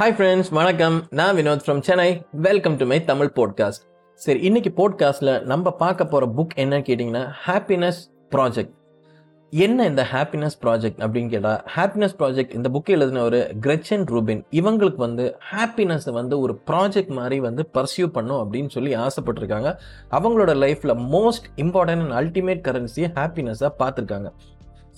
Hi friends வணக்கம். நான் Vinod from Chennai welcome to my Tamil podcast சரி இன்னைக்கு போட்காஸ்ட்டில் நம்ம பார்க்க போகிற புக் என்னன்னு கேட்டிங்கன்னா ஹாப்பினஸ் ப்ராஜெக்ட் என்ன இந்த ஹாப்பினஸ் ப்ராஜெக்ட் அப்படின்னு கேட்டால் ஹாப்பினஸ் ப்ராஜெக்ட் இந்த புக்கை எழுதின ஒரு கிரெச்சன் ரூபின் இவங்களுக்கு வந்து ஹாப்பினஸை வந்து ஒரு ப்ராஜெக்ட் மாதிரி வந்து பர்சியூ பண்ணும் அப்படின்னு சொல்லி ஆசைப்பட்டிருக்காங்க. அவங்களோட லைஃப்பில் மோஸ்ட் இம்பார்ட்டன்ட் அண்ட் அல்டிமேட் கரன்சியை ஹாப்பினஸாக பார்த்துருக்காங்க.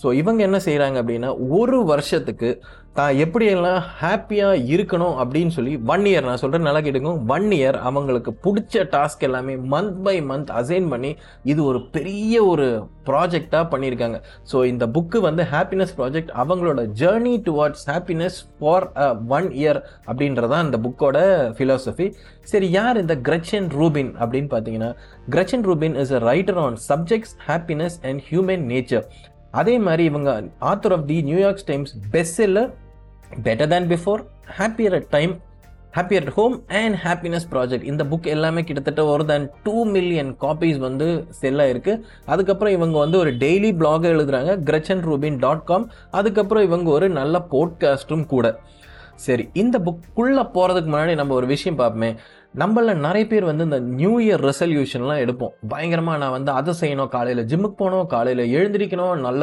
ஸோ இவங்க என்ன செய்கிறாங்க அப்படின்னா ஒரு வருஷத்துக்கு தான் எப்படியெல்லாம் ஹாப்பியாக இருக்கணும் அப்படின்னு சொல்லி ஒன் இயர் நான் சொல்கிறேன் நல்லா கேட்டுக்கோ ஒன் இயர் அவங்களுக்கு பிடிச்ச டாஸ்க் எல்லாமே மந்த் பை மந்த் அசைன் பண்ணி இது ஒரு பெரிய ஒரு ப்ராஜெக்டாக பண்ணியிருக்காங்க. ஸோ இந்த புக்கு வந்து ஹாப்பினஸ் ப்ராஜெக்ட் அவங்களோட journey towards happiness for a one year அப்படின்றதான் இந்த புக்கோட ஃபிலாசபி சரி யார் இந்த கிரச்சன் ரூபின் அப்படின்னு பார்த்தீங்கன்னா Gretchen Rubin is a writer on subjects happiness and human nature அதே மாதிரி இவங்க author of the New York Times best seller better than before happier at time happier at home and happiness project இந்த book எல்லாமே கிட்டத்தட்ட ஒரு than two million copies வந்து செல்லாக இருக்குது அதுக்கப்புறம் இவங்க வந்து ஒரு டெய்லி பிளாக் எழுதுறாங்க கிரச்சன் ரூபின் டாட் காம் அதுக்கப்புறம் இவங்க ஒரு நல்ல போட்காஸ்ட்டும் கூட. சரி இந்த புக்குள்ளே போகிறதுக்கு முன்னாடி நம்ம ஒரு விஷயம் பார்ப்போமே. நம்மள நிறைய பேர் வந்து இந்த நியூ இயர் ரெசல்யூஷன்லாம் எடுப்போம். பயங்கரமாக நான் வந்து அதை செய்யணும் காலையில் ஜிம்முக்கு போகணும் காலையில் எழுந்திரிக்கணும் நல்ல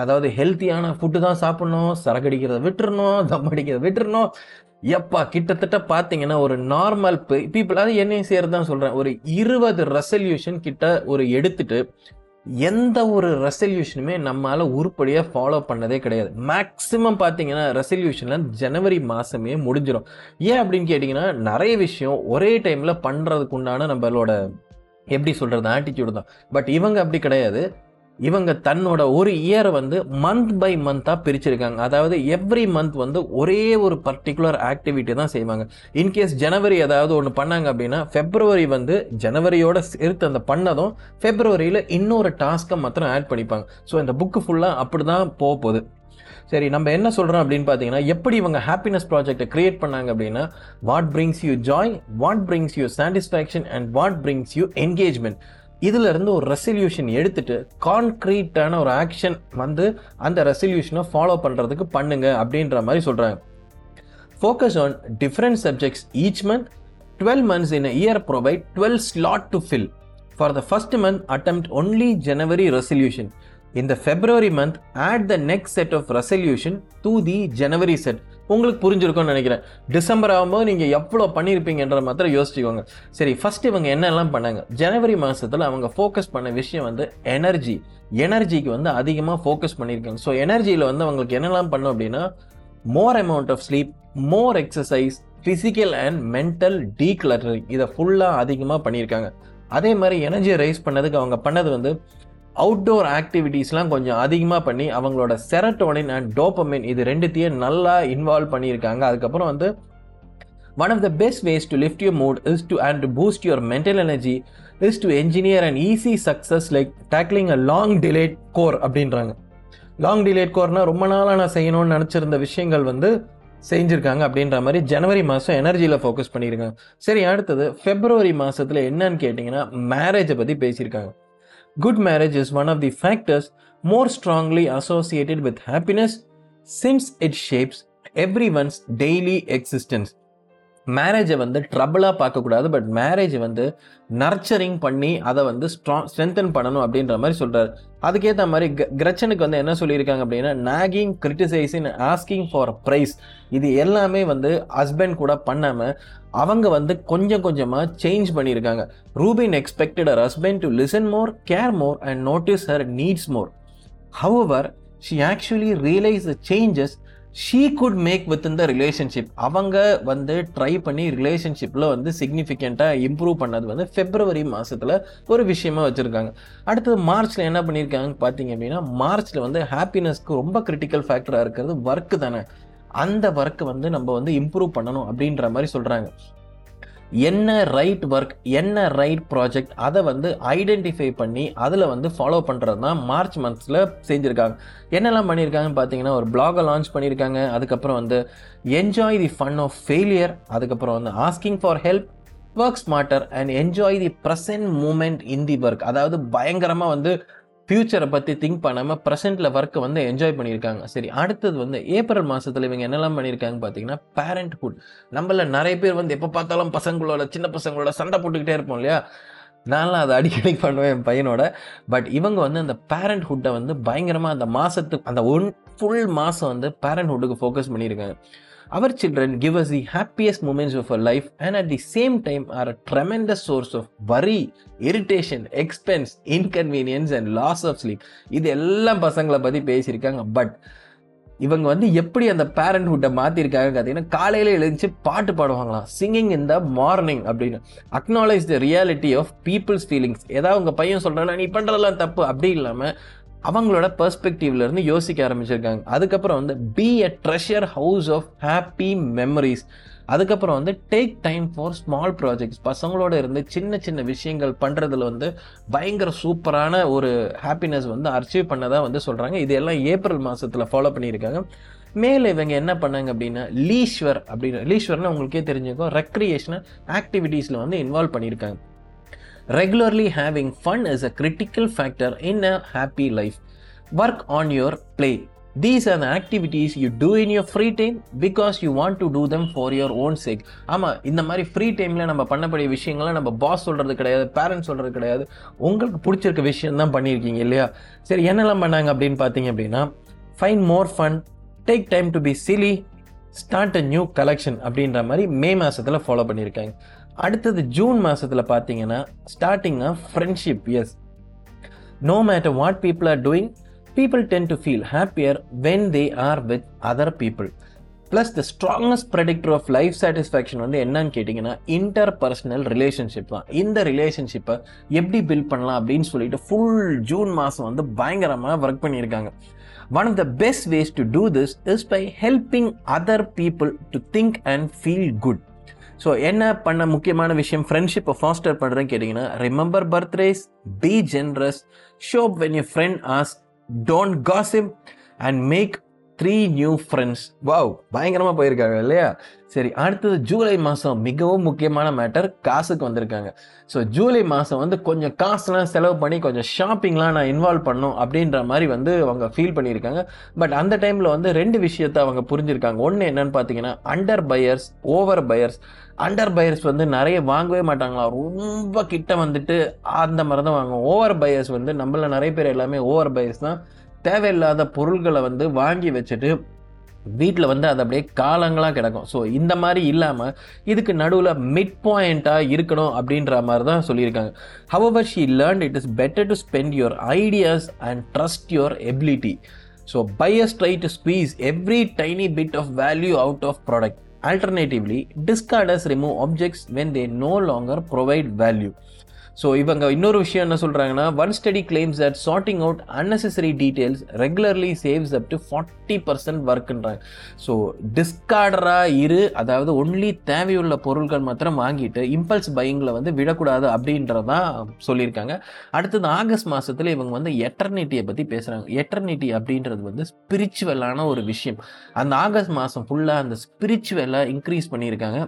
அதாவது ஹெல்த்தியான ஃபுட்டு தான் சாப்பிட்ணும் சரக்கடிக்கிறத விட்டுறணும் தம் அடிக்கிறத விட்டுறணும். எப்பா கிட்டத்தட்ட பார்த்தீங்கன்னா ஒரு நார்மல் பீப்புள் அது என்னையும் சேர்த்து தான் சொல்கிறேன் ஒரு இருபது ரெசல்யூஷன் கிட்ட ஒரு எடுத்துட்டு எந்த ஒரு ரெசல்யூஷனுமே நம்மளால் உருப்படியாக ஃபாலோ பண்ணதே கிடையாது. மேக்ஸிமம் பார்த்தீங்கன்னா ரெசல்யூஷனில் ஜனவரி மாதமே முடிஞ்சிடும் ஏன் அப்படின்னு கேட்டிங்கன்னா நிறைய விஷயம் ஒரே டைமில் பண்ணுறதுக்கு உண்டான நம்மளோட எப்படி சொல்கிறது ஆட்டிடியூடு தான். பட் இவங்க அப்படி கிடையாது. இவங்க தன்னோட ஒரு இயரை வந்து மந்த் பை மந்த்தாக பிரிச்சிருக்காங்க. அதாவது எவ்ரி மந்த் வந்து ஒரே ஒரு பர்டிகுலர் ஆக்டிவிட்டி தான் செய்வாங்க. இன்கேஸ் ஜனவரி ஏதாவது ஒன்று பண்ணாங்க அப்படின்னா ஃபெப்ரவரி வந்து ஜனவரியோட சேர்த்து அந்த பண்ணதும் ஃபெப்ரவரியில் இன்னொரு டாஸ்க்கை மாத்திரம் ஆட் பண்ணிப்பாங்க. ஸோ இந்த புக்கு ஃபுல்லாக அப்படி தான் போக போகுது. சரி நம்ம என்ன சொல்கிறோம் அப்படின்னு பார்த்தீங்கன்னா எப்படி இவங்க ஹாப்பினஸ் ப்ராஜெக்டை கிரியேட் பண்ணாங்க அப்படின்னா what brings you joy what brings you satisfaction and what brings you engagement இதுல இருந்து ஒரு ரெசல்யூஷன் எடுத்துட்டு கான்க்ரீட்டான ஒரு ஆக்ஷன் வந்து அந்த ரெசல்யூஷனை ஃபாலோ பண்றதுக்கு பண்ணுங்க அப்படின்ற மாதிரி சொல்றாங்க. Focus on different subjects each month twelve months in year provide twelve slot to fill for the first month attempt only January resolution இந்த February month add the next set of resolution to the January set உங்களுக்கு புரிஞ்சிருக்கும்னு நினைக்கிறேன். December ஆகும்போது நீங்கள் எவ்வளோ பண்ணியிருப்பீங்கன்ற மாத்திரம் யோசிச்சுக்கோங்க. சரி first இவங்க என்னெல்லாம் பண்ணாங்க? ஜனவரி மாதத்தில் அவங்க ஃபோக்கஸ் பண்ண விஷயம் வந்து எனர்ஜி எனர்ஜிக்கு வந்து அதிகமாக ஃபோக்கஸ் பண்ணியிருக்காங்க. ஸோ எனர்ஜியில் வந்து அவங்களுக்கு என்னெல்லாம் பண்ணும் அப்படின்னா more amount of sleep more exercise physical and mental decluttering இதை ஃபுல்லாக அதிகமாக பண்ணியிருக்காங்க. அதே மாதிரி எனர்ஜியை ரைஸ் பண்ணதுக்கு அவங்க பண்ணது வந்து அவுட்டோர் ஆக்டிவிட்டீஸ்லாம் கொஞ்சம் அதிகமாக பண்ணி அவங்களோட செரட்டோனின் அண்ட் டோப்பமின் இது ரெண்டுத்தையும் நல்லா இன்வால்வ் பண்ணியிருக்காங்க. அதுக்கப்புறம் வந்து one of the best ways to lift your mood is to and boost your mental energy is to engineer and easy success like tackling a long delayed chore அப்படின்றாங்க. Long delayed கோர்னால் ரொம்ப நாளாக நான் செய்யணும்னு நினச்சிருந்த விஷயங்கள் வந்து செஞ்சுருக்காங்க அப்படின்ற மாதிரி ஜனவரி மாதம் எனர்ஜியில் ஃபோக்கஸ் பண்ணியிருக்காங்க. சரி அடுத்தது ஃபெப்ரவரி மாதத்தில் என்னன்னு கேட்டிங்கன்னா மேரேஜை பற்றி பேசியிருக்காங்க. Good marriage is one of the factors more strongly associated with happiness since it shapes everyone's daily existence. மேரேஜை வந்து ட்ரபிளாக பார்க்கக்கூடாது பட் மேரேஜ் வந்து நர்ச்சரிங் பண்ணி அதை வந்து ஸ்ட்ராங் ஸ்ட்ரென்தன் பண்ணணும் அப்படின்ற மாதிரி சொல்கிறார் அதுக்கேற்ற மாதிரி கிரச்சனுக்கு வந்து என்ன சொல்லியிருக்காங்க அப்படின்னா nagging criticising asking for praise இது எல்லாமே வந்து ஹஸ்பண்ட் கூட பண்ணாமல் அவங்க வந்து கொஞ்சம் கொஞ்சமாக சேஞ்ச் பண்ணியிருக்காங்க. Rubin expected her husband to listen more care more and notice her needs more however she actually realise the changes she could make within the relationship அவங்க வந்து ட்ரை பண்ணி ரிலேஷன்ஷிப்பில் வந்து சிக்னிஃபிகண்ட்டாக இம்ப்ரூவ் பண்ணது வந்து ஃபெப்ரவரி மாதத்தில் ஒரு விஷயமா வச்சுருக்காங்க. அடுத்தது மார்ச்சில் என்ன பண்ணியிருக்காங்க பார்த்தீங்க அப்படின்னா மார்ச்சில் வந்து ஹாப்பினஸ்க்கு ரொம்ப கிரிட்டிக்கல் ஃபேக்டராக இருக்கிறது ஒர்க்கு தானே. அந்த ஒர்க்கை வந்து நம்ம வந்து இம்ப்ரூவ் பண்ணணும் அப்படின்ற மாதிரி சொல்கிறாங்க என்ன ரைட் ஒர்க் என்ன ரைட் ப்ராஜெக்ட் அதை வந்து ஐடென்டிஃபை பண்ணி அதில் வந்து ஃபாலோ பண்ணுறது தான் மார்ச் மந்த்ஸில் செஞ்சுருக்காங்க. என்னெல்லாம் பண்ணியிருக்காங்கன்னு பார்த்தீங்கன்னா ஒரு பிளாகை லான்ச் பண்ணியிருக்காங்க அதுக்கப்புறம் வந்து enjoy the fun of failure அதுக்கப்புறம் வந்து asking for help work smarter and enjoy the present moment in the work அதாவது பயங்கரமாக வந்து ஃப்யூச்சரை பற்றி திங்க் பண்ணாமல் ப்ரெசென்ட்டில் ஒர்க்கை வந்து என்ஜாய் பண்ணியிருக்காங்க. சரி அடுத்தது வந்து ஏப்ரல் மாதத்தில் இவங்க என்னெல்லாம் பண்ணியிருக்காங்க பார்த்தீங்கன்னா பேரண்ட்ஹுட் நம்மள நிறைய பேர் வந்து எப்போ பார்த்தாலும் பசங்களோட சின்ன பசங்களோட சண்டை போட்டுக்கிட்டே இருப்போம் இல்லையா? நான்லாம் அதை அடிக்கடி பண்ணுவேன் என் பையனோட. பட் இவங்க வந்து அந்த பேரண்ட்ஹுட்டை வந்து பயங்கரமாக அந்த மாதத்துக்கு அந்த ஒன் ஃபுல் மாதம் வந்து பேரண்ட்ஹுட்டுக்கு ஃபோக்கஸ் பண்ணியிருக்காங்க. Our children give us the happiest moments of our life and at the same time are a tremendous source of worry irritation expense inconvenience and loss of sleep. இது எல்லாம் பசங்களை பற்றி பேசியிருக்காங்க. But இவங்க வந்து எப்படி அந்த பேரண்ட்ஹுட்டை மாற்றிருக்காங்க பார்த்தீங்கன்னா காலையில் எழுந்துச்சு பாட்டு பாடுவாங்களாம். சிங்கிங் இன் த மார்னிங் அப்படின்னு. Acknowledge the reality of people's feelings ஏதாவது உங்கள் பையன் சொல்கிறான்னா நீ பண்ணுறதெல்லாம் தப்பு. அப்படி இல்லாமல் அவங்களோட பெர்ஸ்பெக்டிவ்லேருந்து யோசிக்க ஆரம்பிச்சிருக்காங்க. அதுக்கப்புறம் வந்து be a treasure house of happy memories அதுக்கப்புறம் வந்து take time for small projects பசங்களோட இருந்து சின்ன சின்ன விஷயங்கள் பண்ணுறதுல வந்து பயங்கர சூப்பரான ஒரு ஹாப்பினஸ் வந்து அச்சீவ் பண்ணதாக வந்து சொல்கிறாங்க இதெல்லாம் ஏப்ரல் மாதத்தில் ஃபாலோ பண்ணியிருக்காங்க. மேலே இவங்க என்ன பண்ணாங்க அப்படின்னா லீஸ்வர் அப்படின்னு லீஸ்வர்னு உங்களுக்கே தெரிஞ்சுக்கோ ரெக்ரியேஷனல் ஆக்டிவிட்டீஸில் வந்து இன்வால்வ் பண்ணியிருக்காங்க. Regularly having fun is a critical factor in a happy life. Work on your play. These are the activities you do in your free time because you want to do them for your own sake ஆமாம் இந்த மாதிரி free டைமில் நம்ம பண்ணக்கூடிய விஷயங்களை நம்ம pass சொல்கிறது கிடையாது பேரண்ட்ஸ் சொல்கிறது கிடையாது. உங்களுக்கு பிடிச்சிருக்க விஷயம் தான் பண்ணியிருக்கீங்க இல்லையா? சரி என்னெல்லாம் பண்ணாங்க அப்படின்னு பார்த்தீங்க அப்படின்னா fine more fun take time to be silly start a new collection அப்படின்ற மாதிரி மே மாதத்தில் ஃபாலோ பண்ணியிருக்காங்க. அடுத்தது ஜூன் மாதத்தில் பார்த்தீங்கன்னா starting of friendship is no matter what people are doing people tend to feel happier when they are with other people plus the strongest predictor of life satisfaction வந்து என்னன்னு கேட்டிங்கன்னா இன்டர் பர்சனல் ரிலேஷன்ஷிப் தான். இந்த ரிலேஷன்ஷிப்பை எப்படி build பண்ணலாம் அப்படின்னு சொல்லிட்டு ஃபுல் ஜூன் மாதம் வந்து பயங்கரமாக ஒர்க் பண்ணியிருக்காங்க. One of the best ways to do this is by helping other people to think and feel good so என்ன பண்ண முக்கியமான விஷயம்? ஃப்ரெண்ட்ஷிப்பை ஃபாஸ்டர் பண்ணுறேன்னு கேட்டிங்கன்னா remember birthdays be generous show up when you friend ask don't gossip and make three new friends wow பயங்கரமாக போயிருக்காங்க இல்லையா? சரி அடுத்தது ஜூலை மாதம் மிகவும் முக்கியமான மேட்டர் காசுக்கு வந்திருக்காங்க. ஸோ ஜூலை மாதம் வந்து கொஞ்சம் காசுலாம் செலவு பண்ணி கொஞ்சம் ஷாப்பிங்லாம் நான் இன்வால்வ் பண்ணும் அப்படின்ற மாதிரி வந்து அவங்க ஃபீல் பண்ணியிருக்காங்க. பட் அந்த டைமில் வந்து ரெண்டு விஷயத்த அவங்க புரிஞ்சிருக்காங்க. ஒன்று என்னன்னு பார்த்தீங்கன்னா under buyers over buyers under buyers வந்து நிறைய வாங்கவே மாட்டாங்களா ரொம்ப கிட்ட வந்துட்டு அந்த மாதிரி தான் வாங்குவோம். ஓவர் பையர்ஸ் வந்து நம்மள நிறைய பேர் எல்லாமே ஓவர் பையர்ஸ் தான். தேவையில்லாத பொருள்களை வந்து வாங்கி வச்சுட்டு வீட்டில் வந்து அது அப்படியே காலங்களாக கிடக்கும். ஸோ இந்த மாதிரி இல்லாமல் இதுக்கு நடுவில் மிட் பாயிண்ட்டாக இருக்கணும் அப்படின்ற மாதிரி தான் சொல்லியிருக்காங்க. However she learn it is better to spend your ideas and trust your ability so buyers try to squeeze every tiny bit of value out of product alternatively discarders remove objects when they no longer provide value so இவங்க இன்னொரு விஷயம் என்ன சொல்கிறாங்கன்னா one study claims that sorting out unnecessary details regularly saves up to forty percent ஒர்க்குன்றாங்க so டிஸ்கார்டராக இரு அதாவது only தேவையுள்ள பொருட்கள் மாத்திரம் வாங்கிட்டு இம்பல்ஸ் பையிங்கில் வந்து விடக்கூடாது அப்படின்றதான் சொல்லியிருக்காங்க. அடுத்தது ஆகஸ்ட் மாதத்தில் இவங்க வந்து எட்டர்னிட்டியை பற்றி பேசுகிறாங்க எட்டர்னிட்டி அப்படின்றது வந்து ஸ்பிரிச்சுவலான ஒரு விஷயம். அந்த ஆகஸ்ட் மாதம் ஃபுல்லாக அந்த ஸ்பிரிச்சுவலை இன்க்ரீஸ் பண்ணியிருக்காங்க.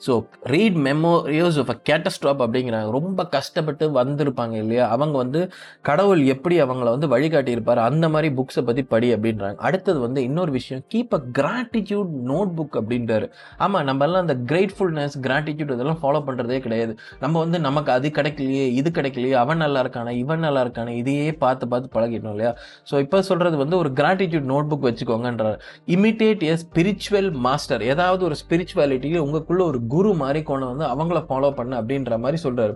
So read memoirs of a catastrophe அப்படிங்கிறாங்க. ரொம்ப கஷ்டப்பட்டு வந்திருப்பாங்க இல்லையா? அவங்க வந்து கடவுள் எப்படி அவங்கள வந்து வழிகாட்டியிருப்பார்? அந்த மாதிரி புக்ஸை பற்றி படி அப்படின்றாங்க. அடுத்தது வந்து இன்னொரு விஷயம் keep a gratitude notebook அப்படின்றாரு. ஆமாம் நம்ம எல்லாம் அந்த கிரேட்ஃபுல்னஸ் கிராட்டிடியூட் இதெல்லாம் ஃபாலோ பண்ணுறதே கிடையாது. நம்ம வந்து நமக்கு அது கிடைக்கலையே இது கிடைக்கலையே அவன் நல்லா இருக்கானே இவன் நல்லா இருக்கானே இதையே பார்த்து பார்த்து பழகிடணும் இல்லையா? ஸோ இப்போ சொல்கிறது வந்து ஒரு கிராட்டிடியூட் நோட் புக் வச்சுக்கோங்கன்றார். இமிட்டேட் எ ஸ்பிரிச்சுவல் மாஸ்டர் ஏதாவது ஒரு ஸ்பிரிச்சுவாலிட்டியில் உங்களுக்குள்ள ஒரு குரு மாதிரி கொண்டு வந்து அவங்கள ஃபாலோ பண்ண அப்படின்ற மாதிரி சொல்கிறாரு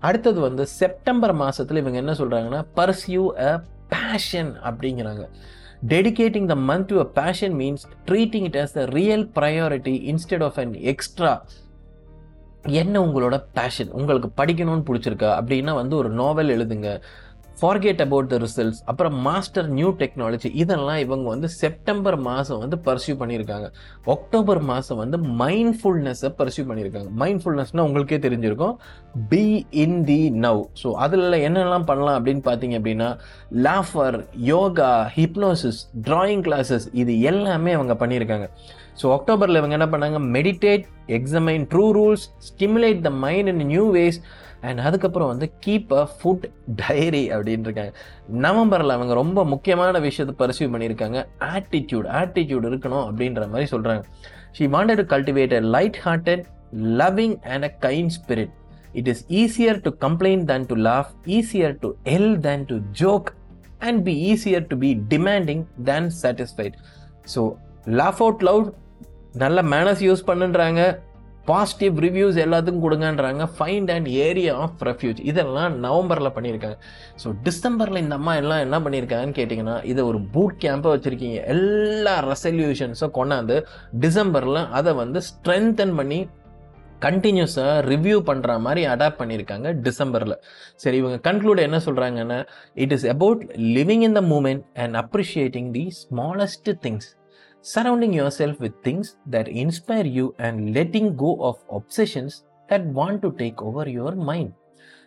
அடுத்தது வந்து செப்டம்பர் மாதத்தில் இவங்க என்ன சொல்கிறாங்கன்னா பர்சியூ அ பேஷன் அப்படிங்கிறாங்க. Dedicating the month to a passion means treating it as the real priority instead of an extra என்ன உங்களோட பேஷன் உங்களுக்கு படிக்கணும்னு பிடிச்சிருக்கா? அப்படின்னா வந்து ஒரு நாவல் எழுதுங்க. ஃபார்கெட் அபவுட் த ரிசல்ட்ஸ் அப்புறம் மாஸ்டர் நியூ டெக்னாலஜி இதெல்லாம் இவங்க வந்து செப்டம்பர் மாதம் வந்து பர்சியூ பண்ணியிருக்காங்க. அக்டோபர் மாதம் வந்து மைண்ட்ஃபுல்னஸை பர்சியூ பண்ணியிருக்காங்க. மைண்ட்ஃபுல்னஸ்னால் உங்களுக்கே தெரிஞ்சிருக்கும். Be in the now so அதில் என்னெல்லாம் பண்ணலாம் அப்படின்னு பார்த்தீங்க அப்படின்னா laughter yoga hypnosis drawing classes இது எல்லாமே அவங்க பண்ணியிருக்காங்க. ஸோ அக்டோபரில் இவங்க என்ன பண்ணாங்க? Meditate examine true rules stimulate the mind in new ways and அதுக்கப்புறம் வந்து கீப் அ ஃபுட் டைரி அப்படின்னு இருக்காங்க நவம்பரில் அவங்க ரொம்ப முக்கியமான விஷயத்தை பர்சியூ பண்ணியிருக்காங்க ஆட்டிடியூட் ஆட்டிடியூட் இருக்கணும் அப்படின்ற மாதிரி சொல்கிறாங்க she wanted to cultivate a light hearted loving and a kind spirit it is easier to complain than to laugh easier to yell than to joke and be easier to be demanding than satisfied so laugh out loud நல்ல manners use பண்ணுன்றாங்க. Positive reviews எல்லாத்துக்கும் கொடுங்கன்றாங்க. Find an area of refuge இதெல்லாம் நவம்பரில் பண்ணியிருக்காங்க. So டிசம்பரில் இந்த அம்மா எல்லாம் என்ன பண்ணியிருக்காங்கன்னு கேட்டிங்கன்னா இதை ஒரு பூட் கேம்பை வச்சுருக்கீங்க. எல்லா ரெசல்யூஷன்ஸும் கொண்டாந்து டிசம்பரில் அதை வந்து ஸ்ட்ரென்தன் பண்ணி கண்டினியூஸாக ரிவ்யூ பண்ணுற மாதிரி அடாப்ட் பண்ணியிருக்காங்க டிசம்பரில். சரி இவங்க கன்க்ளூட் என்ன சொல்கிறாங்கன்னா it is about living in the moment and appreciating the smallest things surrounding yourself with things that inspire you and letting go of obsessions that want to take over your mind.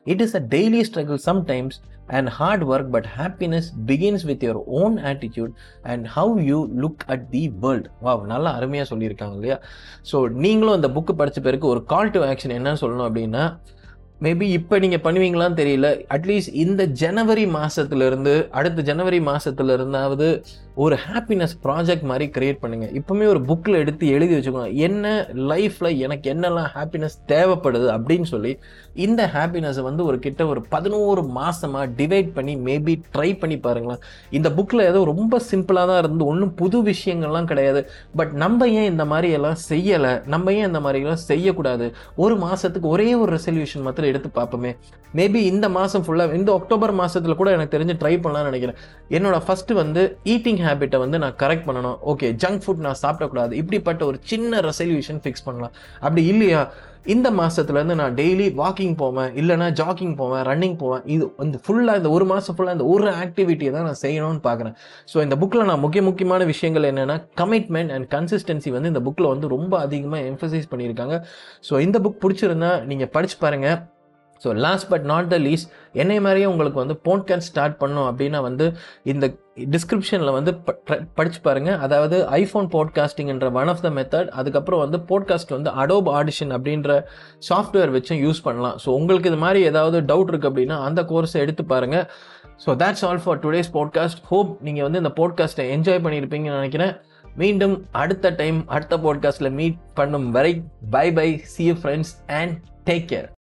It is a daily struggle sometimes and hard work, but happiness begins with your own attitude and how you look at the world. வா நல்லா அருமையாக சொல்லியிருக்காங்க இல்லையா so நீங்களும் அந்த book படித்த பிறகு ஒரு கால் டு ஆக்ஷன் என்னன்னு சொல்லணும் அப்படின்னா மேபி இப்போ நீங்கள் பண்ணுவீங்களான்னு தெரியல அட்லீஸ்ட் இந்த ஜனவரி மாதத்துலேருந்து அடுத்த ஜனவரி மாதத்துல இருந்தாவது ஒரு ஹாப்பினஸ் ப்ராஜெக்ட் மாதிரி கிரியேட் பண்ணுங்கள் இப்போவுமே ஒரு புக்கில் எடுத்து எழுதி வச்சுக்கோங்க. என்ன லைஃப்பில் எனக்கு என்னெல்லாம் ஹாப்பினஸ் தேவைப்படுது அப்படின்னு சொல்லி இந்த ஹாப்பினஸை வந்து ஒரு கிட்ட ஒரு பதினோரு மாதமாக டிவைட் பண்ணி மேபி ட்ரை பண்ணி பாருங்களேன். இந்த புக்கில் ஏதோ ரொம்ப சிம்பிளாக தான் இருந்து ஒன்றும் புது விஷயங்கள்லாம் கிடையாது. பட் நம்ம ஏன் இந்த மாதிரி எல்லாம் செய்யலை? நம்ம ஏன் இந்த மாதிரிலாம் செய்யக்கூடாது? ஒரு மாதத்துக்கு ஒரே ஒரு ரெசல்யூஷன் மாத்திரம் எடுத்து பார்ப்போமே. மேபி இந்த மாதம் ஃபுல்லாக இந்த அக்டோபர் மாதத்தில் கூட எனக்கு தெரிஞ்சு ட்ரை பண்ணலாம்னு நினைக்கிறேன். என்னோட ஃபஸ்ட்டு வந்து ஈட்டிங் ஹேபிட்டை வந்து நான் கரெக்ட் பண்ணணும். ஓகே ஜங்க் ஃபுட் நான் சாப்பிடக்கூடாது. இப்படிப்பட்ட ஒரு சின்ன ரெசல்யூஷன் ஃபிக்ஸ் பண்ணலாம். அப்படி இல்லையா? இந்த மாதத்துலேருந்து நான் டெய்லி வாக்கிங் போவேன். இல்லைனா ஜாக்கிங் போவேன் ரன்னிங் போவேன். இது இந்த ஃபுல்லாக இந்த ஒரு மாதம் ஃபுல்லாக இந்த ஒரு ஆக்டிவிட்டியை தான் நான் செய்யணும்னு பார்க்குறேன். ஸோ இந்த புக்கில் நான் முக்கிய முக்கியமான விஷயங்கள் என்னென்னா கமிட்மெண்ட் அண்ட் கன்சிஸ்டன்சி வந்து இந்த புக்கில் வந்து ரொம்ப அதிகமாக எம்ஃபசைஸ் பண்ணியிருக்காங்க. ஸோ இந்த புக் பிடிச்சிருந்தா நீங்கள் படிச்சு பாருங்கள் so last but not the least என்னை மாதிரியே உங்களுக்கு வந்து போட்காஸ்ட் ஸ்டார்ட் பண்ணோம் அப்படின்னா வந்து இந்த டிஸ்கிரிப்ஷனில் வந்து படிச்சு பாருங்கள் அதாவது ஐஃபோன் போட்காஸ்டிங்ன்ற ஒன் ஆஃப் த மெத்தட் அதுக்கப்புறம் வந்து போட்காஸ்ட் வந்து அடோப் ஆடிஷன் அப்படின்ற சாஃப்ட்வேர் வச்சும் யூஸ் பண்ணலாம். ஸோ உங்களுக்கு இது மாதிரி ஏதாவது டவுட் இருக்குது அப்படின்னா அந்த கோர்ஸை எடுத்து பாருங்கள் so that's all for today's podcast hope நீங்கள் வந்து இந்த போட்காஸ்ட்டை என்ஜாய் பண்ணியிருப்பீங்கன்னு நினைக்கிறேன். மீண்டும் அடுத்த டைம் அடுத்த போட்காஸ்ட்டில் மீட் பண்ணும் வரை bye bye see friends and take care